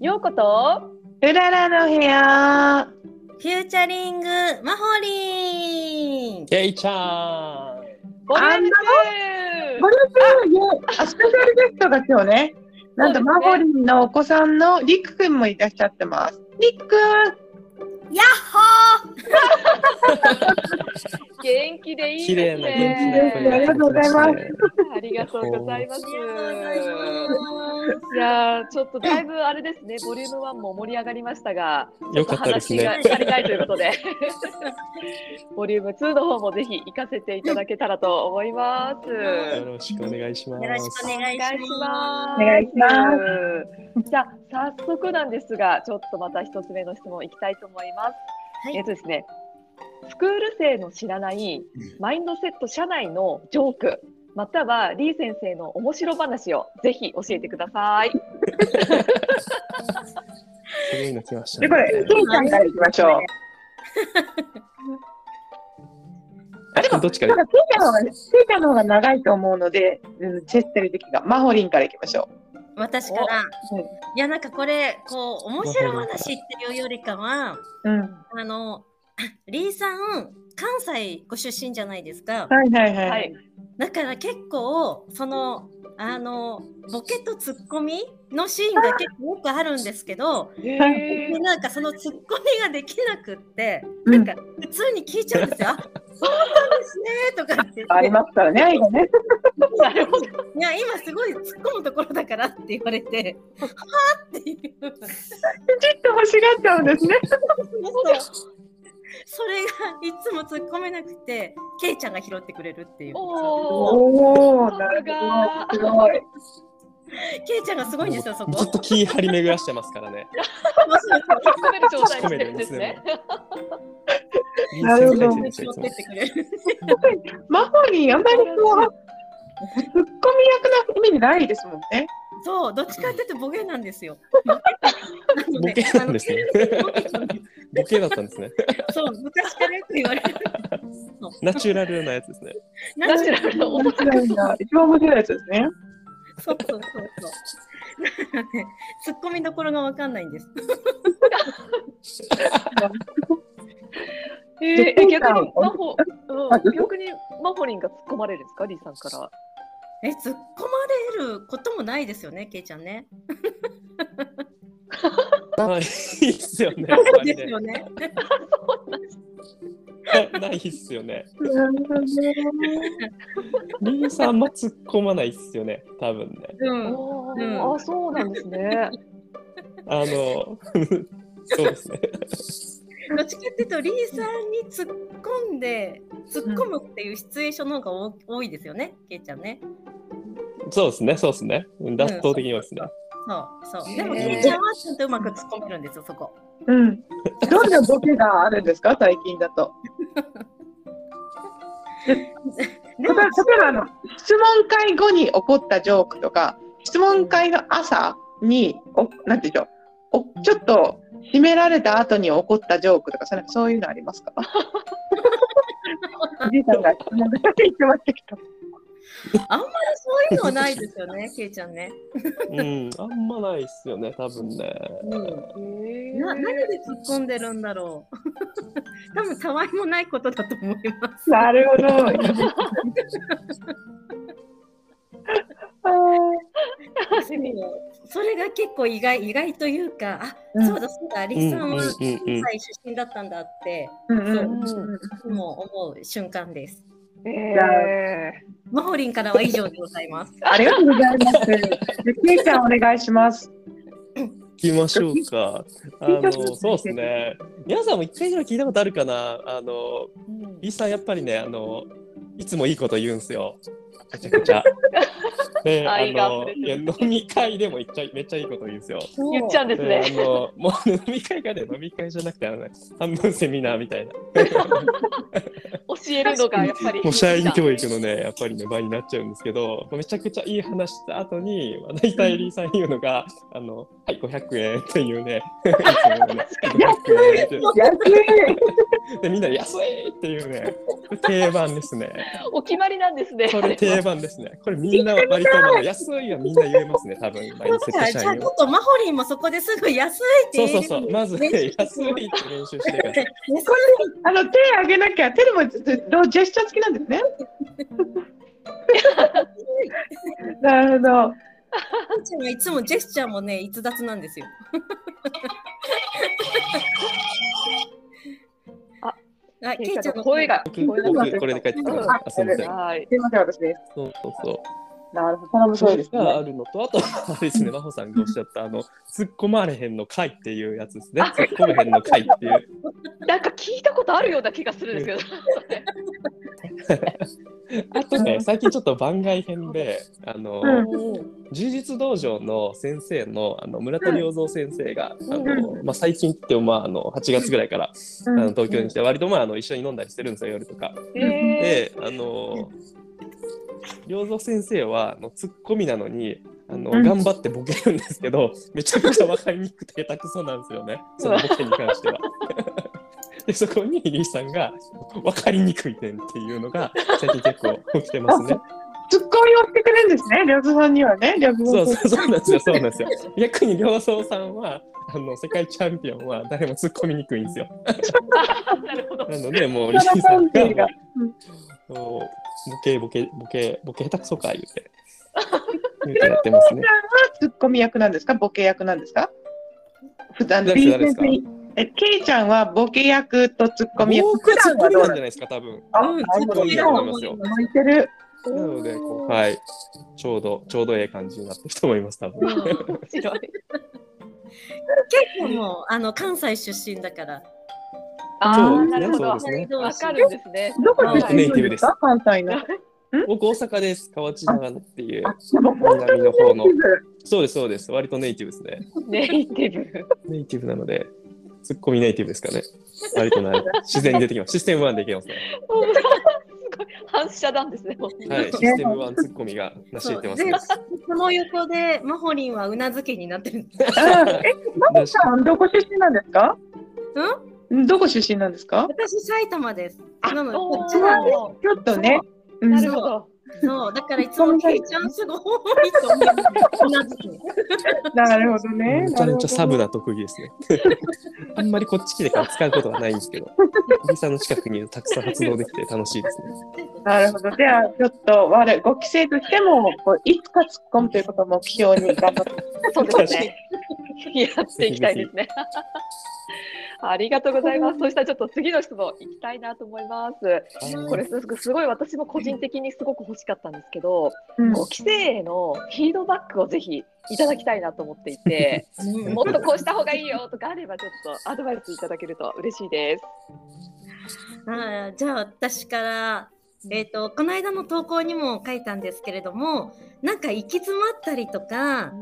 ようことうららの部屋。フューチャリングマホリンケイちゃんボリュームこれで、あ、スペシャルゲストが今日ね。なんと、ねマホリンのお子さんのりくくんもいらっしゃってます。りくくん。ヤッホ元気でいい綺麗なですね。元気な声ありがとうございます。ありがとうございます。ーありがとうございます。いやーちょっとだいぶあれですね、ボリューム1も盛り上がりましたが、よかったですね。話が足りないということで、ボリューム2の方もぜひ行かせていただけたらと思います。よろしくお願いします。よろしくお願いします。お願いします。す。じゃあ早速なんですが、ちょっとまた一つ目の質問いきたいと思います。はいえっとですね、スクール生の知らないマインドセット社内のジョーク、またはリー先生の面白話をぜひ教えてください。すごいの来ましたで、これ、ケイちゃんからいきましょう。あでもどっちからなんか、ケイちゃんの方が、ケイちゃんの方が長いと思うので、うん、チェステル時が、マホリンからいきましょ私からう。うんいやなんかこれこう面白話っていうよりかはうん。あのリーさん関西ご出身じゃないですかはいはいはい。はいだから結構そのあのボケとツッコミのシーンが結構よくあるんですけどへでなんかそのツッコミができなくって、うんなんか普通に聞いちゃうんですよ。あそうなんですねとかってありますからね、愛がね。ーなるほど。いや今すごい突っ込むところだからって言われて はあっていう ちょっと欲しがっちゃうんですね。それがいつも突っ込めなくてケイちゃんが拾ってくれるっていうおお。なるほど。すごい。ケイちゃんがすごいんですよそこ。ずっと気張り巡らしてますからね。込める状態にしてるんですね。なるほど。マホリン、あんまりこう、ツッコミ役なイメージないですもんね。そうどっちかっていうとボケなんですよ。ボケなんですね。ボケだったんですね。そう昔からよく言われる。ナチュラルなやつですね。なんでナチュラルな面白いんだ。一番面白いやつですね。そうそうそうそう。だからね、突っ込みどころがわかんないんです。えー、え逆にあマホ、うん、逆にマホリンが突っ込まれるんですか、リーさんから。え、突っ込まれることもないですよね、けいちゃんね。ないっすよね。そうですよね。ないっすよね。リーさんあんま突っ込まないっすよね。多分ね。うん。おうんーあ、そうなんですね。あの、そうですね。どっちかっていうと、リーさんに突っ込んで、突っ込むっていうシチュエーションの方が多多いですよね、けいちゃんね。そうですね。そうですね。脱倒的にはですね。そうそう。でも、へーけいちゃんはちゃんとうまく突っ込めるんですよ、そこ。うん。どんなボケがあるんですか、最近だと。で 例えもば、あの質問会後に起こったジョークとか、質問会の朝に、おなんていうんでしょう、おちょっと締められた後に起こったジョークとか、それそういうのありますか？おじいさんが質問で言ってましたけど。あんまりそういうのはないですよね、けいちゃんね。うん。あんまないっすよね。多分ね。うん。な何で突っ込んでるんだろう。多分たわいもないことだと思います。なるほど。あそれが結構意外意外というか、あ、うんそうだそうだ、アリうんさんは関西出身だったんだって、ーうんうんうんもう思う瞬間です。えマホリンからは以上でございます。ありがとうございます。で ケイちゃんお願いします。聞きましょうか。あの、そうですね。皆さんも一回ぐらい聞いたことあるかな。あの、ーうんリーさんやっぱりね、あの、いつもいいこと言うんすよ。めちゃくちゃ。で、あの、溢いや飲み会でも言っちゃめっちゃいいこと言うんですよ。言っちゃうんですであね。の、もう飲み会がね、飲み会じゃなくて、あのね、半分セミナーみたいな。教えるのがやっぱり。もう社員教育のね、やっぱりね、場になっちゃうんですけど、めちゃくちゃいい話した後に、まあ、大体リーさん言うのが、あの、はい、500円っていうね、いつもね500円って安い。で、みんなで安いっていうね、定番ですね。お決まりなんですね。これ定番ですね。これみんな割と。安いはみんな言えますね、多分。マインドセットじゃあ社員は。ちょっとマホリンもそこですぐ安いってそうそうそう。まず、ね、安いって練習してください。あの手上げなきゃ、手でもジェスチャー付きなんですね。なるほど。ケイちゃんはいつもジェスチャーもね逸脱なんですよ。あ、あケイちゃんの声がこれで帰ってきます。みません。た。はい。すみません、私です。そうそうそう。なるほど、それそうですね。があるのと、あとはあれですね、真帆さんがおっしゃった、あの、突っ込まれへんの回っていうやつですね。突っ込めへんの回っていう。なんか聞いたことあるような気がするんですけど。あとね、最近ちょっと番外編で、あの、うん柔術道場の先生のあの村田良三先生が、うんあのまあ、最近ってまああの8月ぐらいから、あの東京に来て割とまああの一緒に飲んだりしてるんですよ夜とか。えであの良三先生はあのツッコミなのにあの、うん頑張ってボケるんですけどめちゃくちゃ分かりにくくて下手くそなんですよね そのボケに関しては。でそこにリーさんが分かりにくい点っていうのが最近結構起きてますね。ツッコミをしてくれるんですね、両津さんにはね。そうさんそうそうなんですよ、そうなんですよ。逆に良三さんは、あの世界チャンピオンは誰も突っ込みにくいんですよ。ー、なるほど。なので、もうリーさんがう、ボケボケボケボケ下手くそか言うて、言うてやってますね。ツッコミ役なんですか？ボケ役なんですか？普段誰です誰ですか？え、ケイちゃんはボケ役とツッコミ役。僕はツッコミなんじゃないですか、多分。あ、うんツッコミだと思いますよ向いてる。なのでこう、はい、ちょうど、ちょうどええ感じになってると思います、多分。面白い。ケイちゃんもあの関西出身だから。ああ、そうですねなるほど。わかるんですね。どこ出はい身なんですか？関西の。僕、大阪です。河内長野っていう。南の方のネイティブそうです、そうです。割とネイティブですね。ネイティブ。ネイティブなので、ツッコミネイティブですかね。割とな自然に出てきます。システム1でいけますね。すごい反射なんですね。はい、システム1ツッコミが成し得てますね。その横でマホリンはうなずけになってる。あえ、マモさん、どこ出身なんですか？うん？どこ出身なんですか？私埼玉です。あなのでこっちなんです。ちょっとね。うんなるほど。そうだからいつもケイちゃんすごいと思う。うなるほどね。めちゃめちゃサブな特技ですね。あんまりこっち来てから使うことはないんですけど、リさんの近くにたくさん発動できて楽しいですね。なるほど。じゃあ、ちょっと我5期生としても、こういつか突っ込むということを目標に頑張って。そうですね。やっていきたいですね。ありがとうございます。そしたらちょっと次の質問いきたいなと思います。これすごすごい私も個人的にすごく欲しかったんですけど、うん5期生へのフィードバックをぜひいただきたいなと思っていて、うんもっとこうした方がいいよとかあればちょっとアドバイスいただけると嬉しいです。あーじゃあ私から、えー、とこの間の投稿にも書いたんですけれどもなんか行き詰まったりとか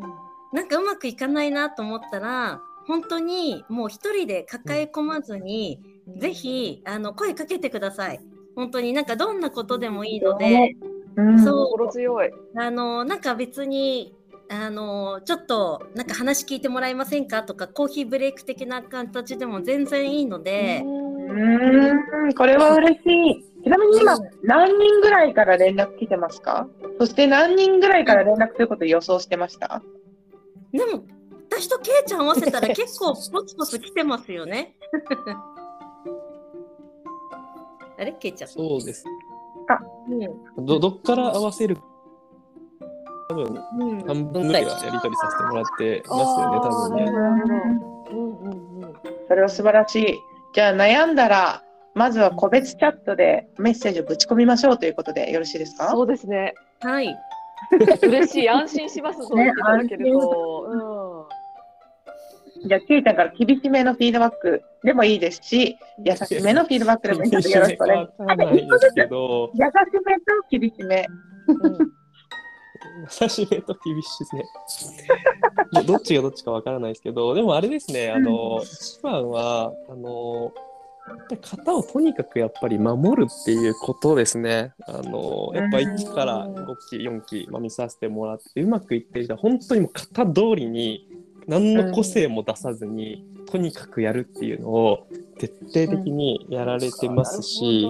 なんかうまくいかないなと思ったら本当にもう一人で抱え込まずに、ぜひあの声かけてください。本当になんかどんなことでもいいので、うん。そう。心強い。あのなんか別にあのちょっとなんか話聞いてもらえませんかとかコーヒーブレイク的な形でも全然いいので、うーん、これは嬉しい。ちなみに今、何人ぐらいから連絡来てますか？そして何人ぐらいから連絡ということを予想してました？でも私とケイちゃん合わせたら 結構ポツポツ来てますよね。あれ？ケイちゃん。そうです。うんどどっから合わせる？多分うん半分ぐらいはやり取りさせてもらってますよね、多分ね。うんうんうん。それは素晴らしい。じゃあ悩んだら、まずは個別チャットでメッセージをぶち込みましょうということでよろしいですか？そうですね。はい。嬉しい。安心します。そう言っていただけると。じゃあ、ケイちゃんから厳しめのフィードバックでもいいですし、優しめのフィードバックでもいいので よろしくお願いします。優しめと厳しめ。うんうん優しめと厳しいですね。どっちがどっちかわからないですけど、でもあれですね、あの、一番は、あの、型をとにかくやっぱり守るっていうことですね。あの、やっぱ1期から5期、4期、まあ、見させてもらって、うまくいってる人は本当にもう型通りに何の個性も出さずに、とにかくやるっていうのを徹底的にやられてますし、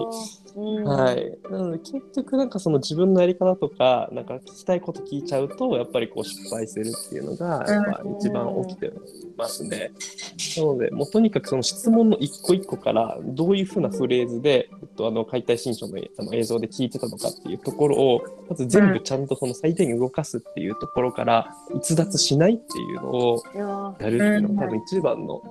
うん。はい、なので結局なんかその自分のやり方とかなんか聞きたいこと聞いちゃうとやっぱりこう失敗するっていうのがやっぱ一番起きてますね。なのでもうとにかくその質問の一個一個からどういうふうなフレーズで、えっと、あの解体新書のあの映像で聞いてたのかっていうところをまず全部ちゃんとその最低限動かすっていうところから逸脱しないっていうのをやるっていうのが多分一番の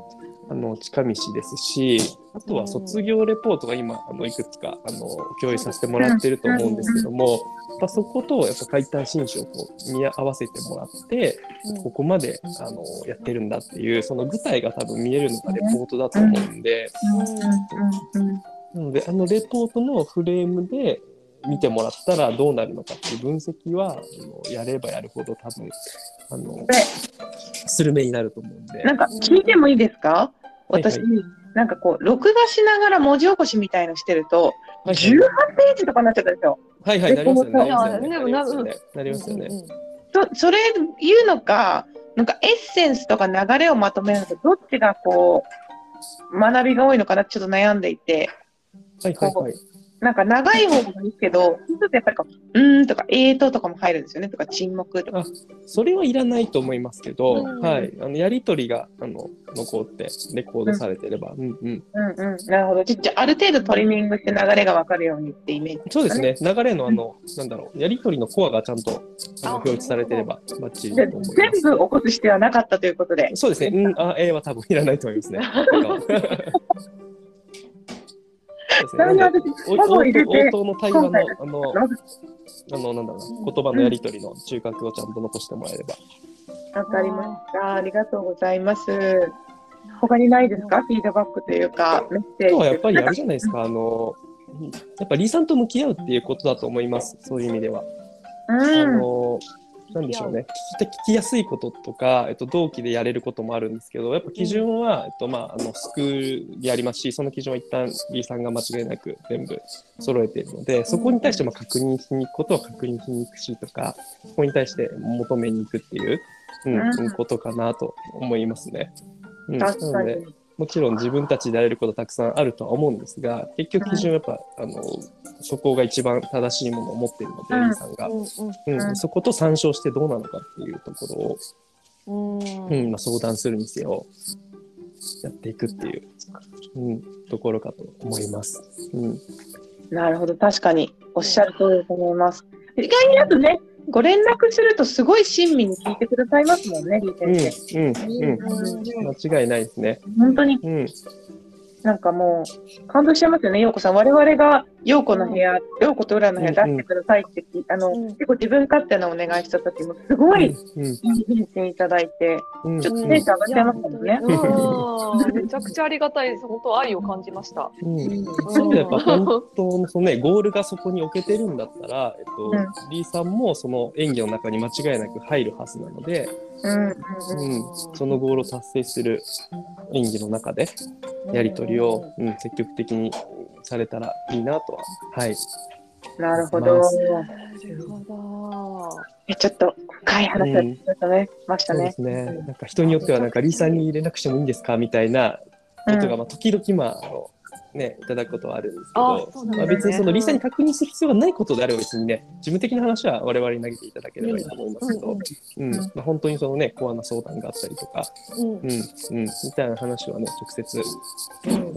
あの近道ですしあとは卒業レポートが今あのいくつかあの共有させてもらってると思うんですけども、やっぱそことやっぱ解体新書をこう見合わせてもらってここまであのやってるんだっていうその具体が多分見えるのがレポートだと思うんで。なのであのレポートのフレームで見てもらったらどうなるのかっていう分析はあのやればやるほど多分あのスルメになると思うんで。なんか聞いてもいいですか？はいはい私、なんかこう、録画しながら文字起こしみたいのしてると、はい18ページとかになっちゃったんですよ。はいはい、なりますよね。なりますよね。でもななりますよね。なりますよね。そそれ言うのか、なんかエッセンスとか流れをまとめるのか、どっちがこう、学びが多いのかなちょっと悩んでいて、はいはいはい。なんか長い方がいいけど、そうするとやっぱりこう、うーんとか、えーととかも入るんですよね、とか、沈黙とか。それはいらないと思いますけど、うんはい。あのやりとりがあの残ってレコードされてれば、うんうん。うんうん、なるほど。じじゃあ、ある程度トリミングして流れが分かるようにってイメージそうですね。流れのあの、なんだろう、やりとりのコアがちゃんとあのあ表示されてればバッチリでだと思い全。部起こす必要はなかったということで。そうですね。うん、あ、えーは多分いらないと思いますね。ですね。の対話のあのあのなんだろうな言葉のやりとりの中核をちゃんと残してもらえれば。わかりました。ありがとうございます。他にないですか？フィードバックというか、メッセージ。あとはやっぱりあれじゃないですか、あの、やっぱリーさんと向き合うっていうことだと思います、そういう意味では。あうん。の、なんでしょうね、聞き聞きやすいこととか、えっと、同期でやれることもあるんですけど、やっぱ基準は、えっと、まあ、あの、スクールでありますし、その基準は一旦リーさんが間違いなく全部揃えているので、そこに対してまあ確認しに行くことは確認しに行くしとか、そこに対して求めに行くっていう、うんうん。ことかなと思いますね。うん、確かに。もちろん自分たちでやれることたくさんあるとは思うんですが、結局基準はやっぱ、あの、そこが一番正しいものを持っているので、うんさんが。うんうん、そこと参照してどうなのかっていうところを、うんうんまあ、相談するにせよ、やっていくっていう、うん、ところかと思います。うん、なるほど。確かに。おっしゃる通りだと思います。意外にあとね、ご連絡するとすごい親身に聞いてくださいますもんね、リうん、ー先生。うん、うん、間違いないですね。本当にうん、なんかもう、感動しちゃいますよね、陽子さん。我々が陽子の部屋、陽子と裏の部屋出してくださいってあの、うん。結構自分勝手なお願いした時も、すごいうん、いい返信いただいて、うん、ちょっとテンション上がっちゃいましたもんね。うん。めちゃくちゃありがたいです。本当愛を感じました。うん、そういう意味でやっぱ本当のそのね、ゴールがそこに置けてるんだったら、えっと、うん。リーさんもその演技の中に間違いなく入るはずなので、うんうんうん、そのゴールを達成する演技の中で、やり取りを、うん、積極的にされたらいいなとは、はい、なるほど。ますなるほど。えちょっと深い話ましたねそうで。すね。なんか人によってはなんかリーさんに連絡してもいいんですかみたいなことが、まあ時々まああのねいただくことはあるんですけあど、ね。まあ別にそのリーさんに確認する必要がないことであれば別にね。事務的な話は我々に投げていただければいいと思いますけど、うん。まあ本当にそのねコアな相談があったりとか、うん。うんうん。みたいな話はね直接うん、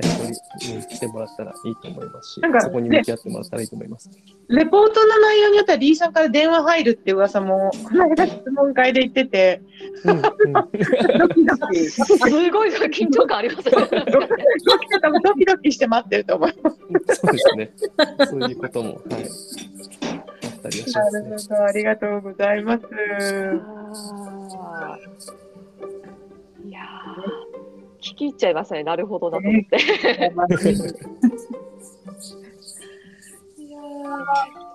してもらったらいいと思いますしそこに向き合ってもらったらいいと思います。レポートの内容によっては、リーさんから電話入るって噂も、この間質問会で言ってて、うんうん。ドキドキ、すごい緊張感ありますね。ドキドキして待ってると思います。そうですね。そういうことも、はい。あったりはしますね。なるほど、ありがとうございます。いやー聞き入っちゃいましたね。なるほどなと思って。いやー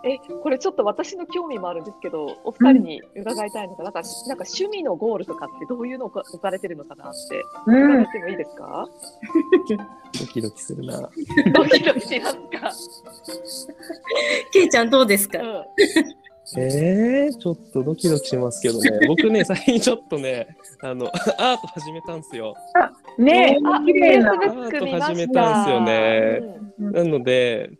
え、これちょっと私の興味もあるんですけど、お二人に伺いたいのが、なんか、なんか趣味のゴールとかってどういうのが置かれてるのかなってうん伺っ、てもいいですか？ドキドキするな。ドキドキしますか？けいちゃんどうですか、うん。えー、ちょっとドキドキしますけどね。僕ね、最近ちょっとね、あの、アート始めたんですよ。ねあ、え、綺麗な。Facebook 見ました。始めたんですよねうんなので、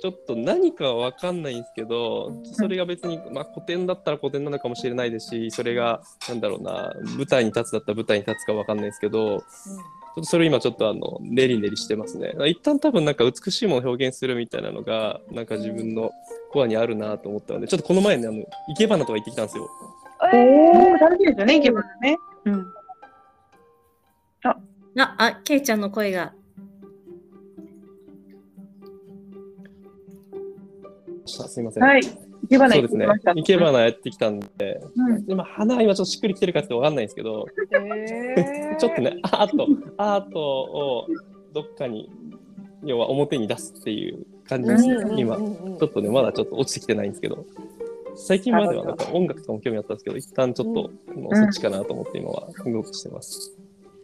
ちょっと何かは分かんないんですけどそれが別に、まあ、古典だったら古典なのかもしれないですしそれがなんだろうな舞台に立つだったら舞台に立つか分かんないですけどちょっとそれ今ちょっとあの練り練りしてますね一旦多分なんか美しいものを表現するみたいなのがなんか自分のコアにあるなと思ったのでちょっとこの前ねあの生け花とか行ってきたんですよおお、楽しいですよね、生き物ね。うん。あ、あ、けいちゃんの声が。すいません、はい。生け花そうですね行ってきました。生け花やってきたんでうん。今花は今ちょっとしっくりきてるかって分かんないんですけどへー ちょっとね、アート、アートをどっかに、要は表に出すっていう感じですね、うん今。ちうんうんうんょっとね、まだちょっと落ちてきてないんですけど、最近まではなんか音楽とかも興味あったんですけど、一旦ちょっと、もうそっちかなと思って今は動きしてます。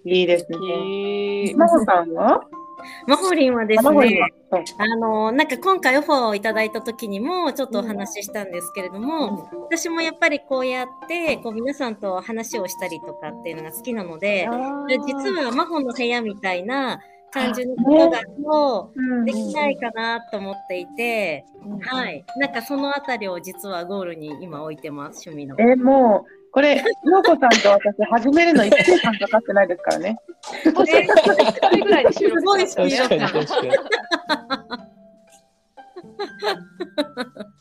いいですね。真帆さんは？マホリンはですね、あのなんか今回オファーをいただいた時にもちょっとお話ししたんですけれども、私もやっぱりこうやってこう皆さんと話をしたりとかっていうのが好きなので、実はマホの部屋みたいな感じのことがこううん。できないかなと思っていて、うん。はい、なんかそのあたりを実はゴールに今置いてます、趣味の。え、もう、これ、陽子さんと私、始めるの1週間かかってないですからね。確かに2人ぐらいで収録すごいよねスピード確かに確か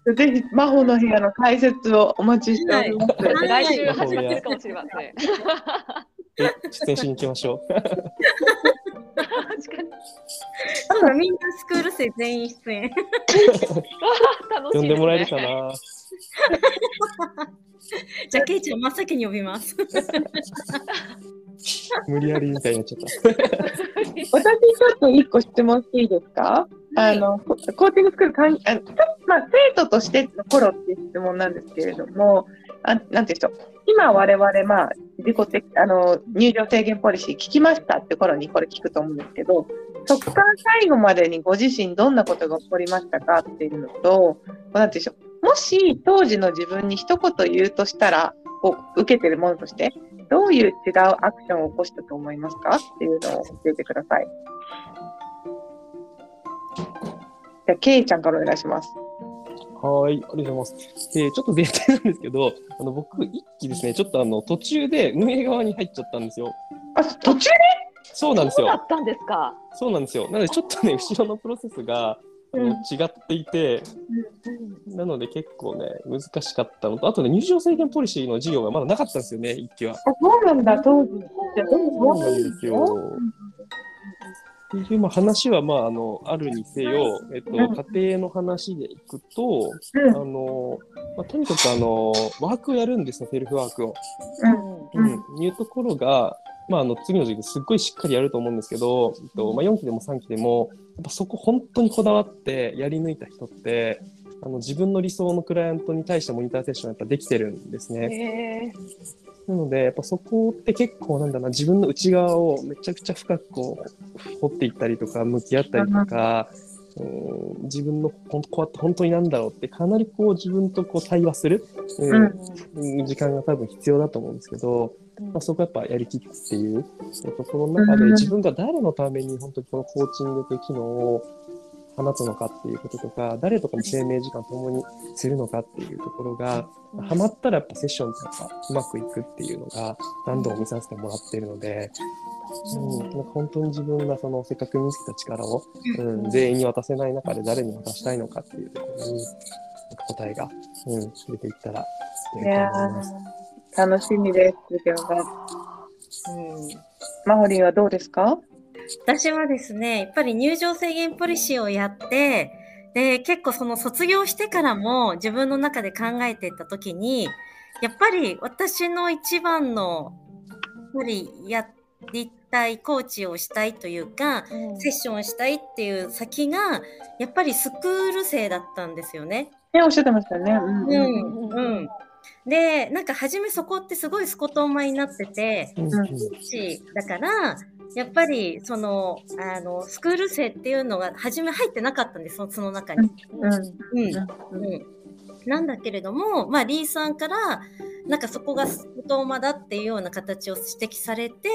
に。ぜひ、真帆の部屋の解説をお待ちしております。はい来週始まってるかもしれません。え出演しに行きましょう。確かに。そうだみんなスクール生全員出演。楽しい呼んでもらえるかな？じゃあ、ケイちゃん真っ先に呼びます。無理やりみたいになっちゃった。私、ちょっと一個質問していいですか？あの、ココーチングスクールかんあの、まあ、生徒としての頃っていう質問なんですけれども、あなんていうんでしょう。今我々、まあ、自己的、あの、入場制限ポリシー聞きましたって頃にこれ聞くと思うんですけど、そこから最後までにご自身どんなことが起こりましたかっていうのと、なんていうんでしょう。もし当時の自分に一言言うとしたら、こう受けてるものとして、どういう違うアクションを起こしたと思いますかっていうのを教えてください。じゃあ、ケイちゃんからお願いします。はい、ありがとうございます。えーちょっと前提なんですけど、あの僕、一期ですね、ちょっとあの途中で運営側に入っちゃったんですよ。あ、途中そうなんですよ。そうだったんですか。そうなんですよ。なので、ちょっとね、後ろのプロセスが違っていて、なので結構ね、難しかったのと、あとね、入場制限ポリシーの授業がまだなかったんですよね、一期は。あ、そうなんだ、当時。そうなんですよ。っていうまあ話は、まあ、あのあるにせよ、えっと、家庭の話でいくと、うんあのまあ、とにかくあのワークをやるんですね、セルフワークを。うんうん、いうところが、まあ、あの次の授業ですっごいしっかりやると思うんですけど、えっとまあ、4期でも3期でも、やっぱそこ本当にこだわってやり抜いた人って、あの自分の理想のクライアントに対してモニターセッションやっぱできてるんですね。なので、やっぱそこって結構なんだな、自分の内側をめちゃくちゃ深くこう掘っていったりとか、向き合ったりとか、うん自分のほんこうやって本当になんだろうって、かなりこう自分とこう対話する、うん。時間が多分必要だと思うんですけど、まあ、そこやっぱやりきるっていうところの中で、うん。自分が誰のために本当にこのコーチングという機能を放つのかっていうこととか、誰とかも生命時間共にするのかっていうところが、ハマったらやっぱセッションってやっぱうまくいくっていうのが何度も見させてもらっているので、うん、なんか本当に自分がそのせっかく見つけた力を、うん、全員に渡せない中で誰に渡したいのかっていうところに、なん。か答えが、うん、出ていったらいいと思います。ー楽しみです。授業が。うんマホリンはどうですか？私はですね、やっぱり入場制限ポリシーをやって、で、結構その卒業してからも自分の中で考えていった時に、やっぱり私の一番の、やっぱりやりたいコーチをしたいというか、セッションしたいっていう先が、やっぱりスクール生だったんですよね。ね、おっしゃってましたね。うんううんん、うん。で、なんか初めそこってすごいスコトンマになってて、うん。うん。しだからやっぱりそのあのスクール生っていうのが初め入ってなかったん。ですそのその中に。なん。だけれども、まあ、リーさん。からなんかそこが太馬だっていうような形を指摘されて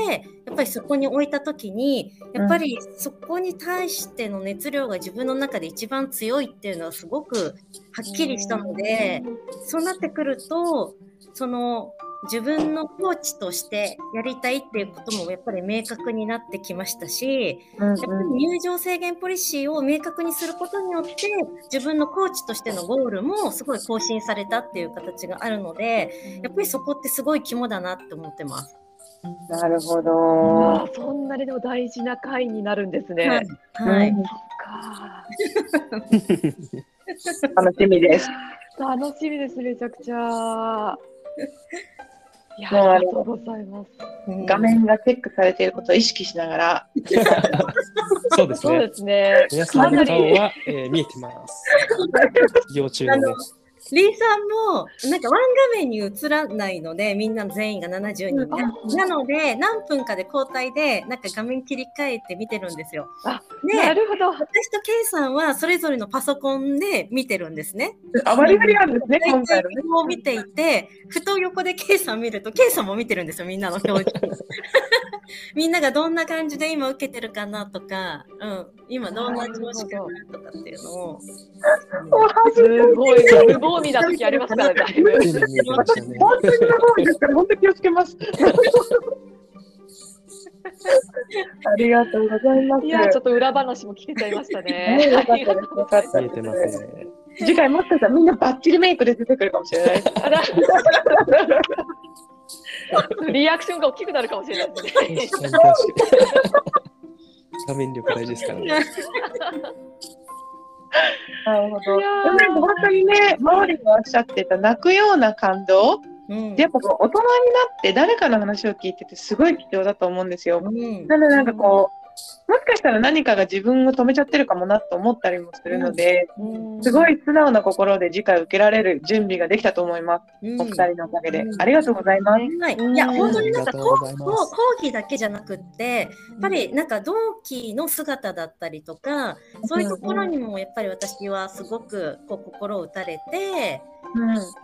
やっぱりそこに置いた時にやっぱりそこに対しての熱量が自分の中で一番強いっていうのはすごくはっきりしたのでそうなってくるとその自分のコーチとしてやりたいっていうこともやっぱり明確になってきましたし、うんやっぱり入場制限ポリシーを明確にすることによって自分のコーチとしてのゴールもすごい更新されたっていう形があるのでやっぱりそこってすごい肝だなって思ってます。なるほあど。ーそんなにでも大事な回になるんですね。はい、はい楽しみです。楽しみです、めちゃくちゃ。いや、もうありがとうございます。うん画面がチェックされていることを意識しながら、そうですねそうで。すね。皆さんの顔は、えー見えてます。要注意です。リーさんもなんかワン画面に映らないのでみんな全員が70人ね、うんなので何分かで交代でなんか画面切り替えて見てるんですよ。あでなるほど。私とケイさんはそれぞれのパソコンで見てるんですね。あまりありあるんですね、今回のね。を見ていて、ふと横でケイさん見ると、ケイさんも見てるんですよ、みんなの表情。みんながどんな感じで今受けてるかなとか、うん、今どんな調子かなとかっていうのを。すごい、無防備な時ありますからね。本当にすごいですから、本当に気をつけます。ありがとうございます。いや、ちょっと裏話も聞けちゃいましたねね。よかったです。よかった見えてますです。ね。次回もしかしたらみんなバッチリメイクで出てくるかもしれない。リアクションが大きくなるかもしれないですね。画面力大事ですからね。なるほど。でもなんか本当にね、周りがおっしゃってた泣くような感動、うんやっぱこう大人になって誰かの話を聞いててすごい貴重だと思うんですよ。うんなのでなんかこう、もしかしたら何かが自分を止めちゃってるかもなと思ったりもするので、すごい素直な心で次回受けられる準備ができたと思います。うん。お二人のおかげで。う。ん。ありがとうございます。はい、や本当になんか講義だけじゃなくってやっぱりなんか同期の姿だったりとかそういうところにもやっぱり私はすごくこう心を打たれて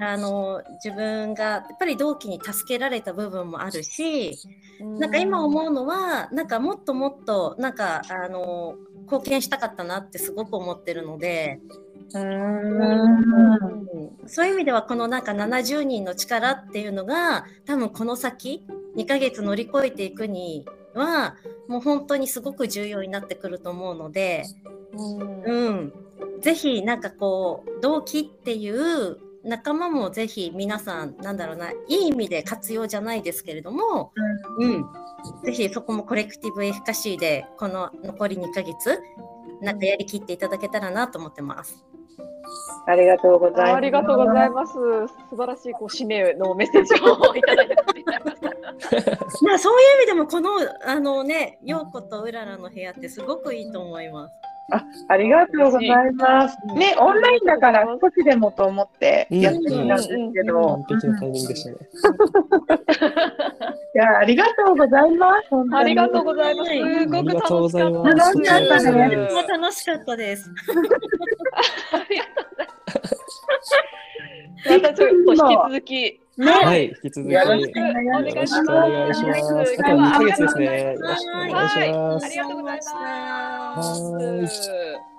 あの自分がやっぱり同期に助けられた部分もあるしなんか今思うのはなんかもっともっとなんかあの貢献したかったなってすごく思ってるので、うーん。うんそういう意味ではこのなんか70人の力っていうのが多分この先2ヶ月乗り越えていくにはもう本当にすごく重要になってくると思うので、うん、ぜひなんかこう同期っていう仲間もぜひ皆さんなんだろうないい意味で活用じゃないですけれども、うん、ぜひそこもコレクティブエフィカシーでこの残り2ヶ月なんかやりきっていただけたらなと思ってます。ありがとうございます。ありがとうございます。素晴らしいこう締めのメッセージをいただいてま あそういう意味でもこのあのね陽子とうららの部屋ってすごくいいと思います。ありがとうございます。ね、オンラインだから少しでもと思ってやってみたんですけど。完、璧なタイミングでしたね。いや、ありがとうございます。本当にありがとうございます。すごく楽しかったです。楽しかったね楽しかったです。ありがとうございます。またちょっと引き続き。ね、はい、引き続きよよろしろしくくお願いします。あと2ヶ月ですね。よろしくお願いしはい、ますあ。りがとうございます。はい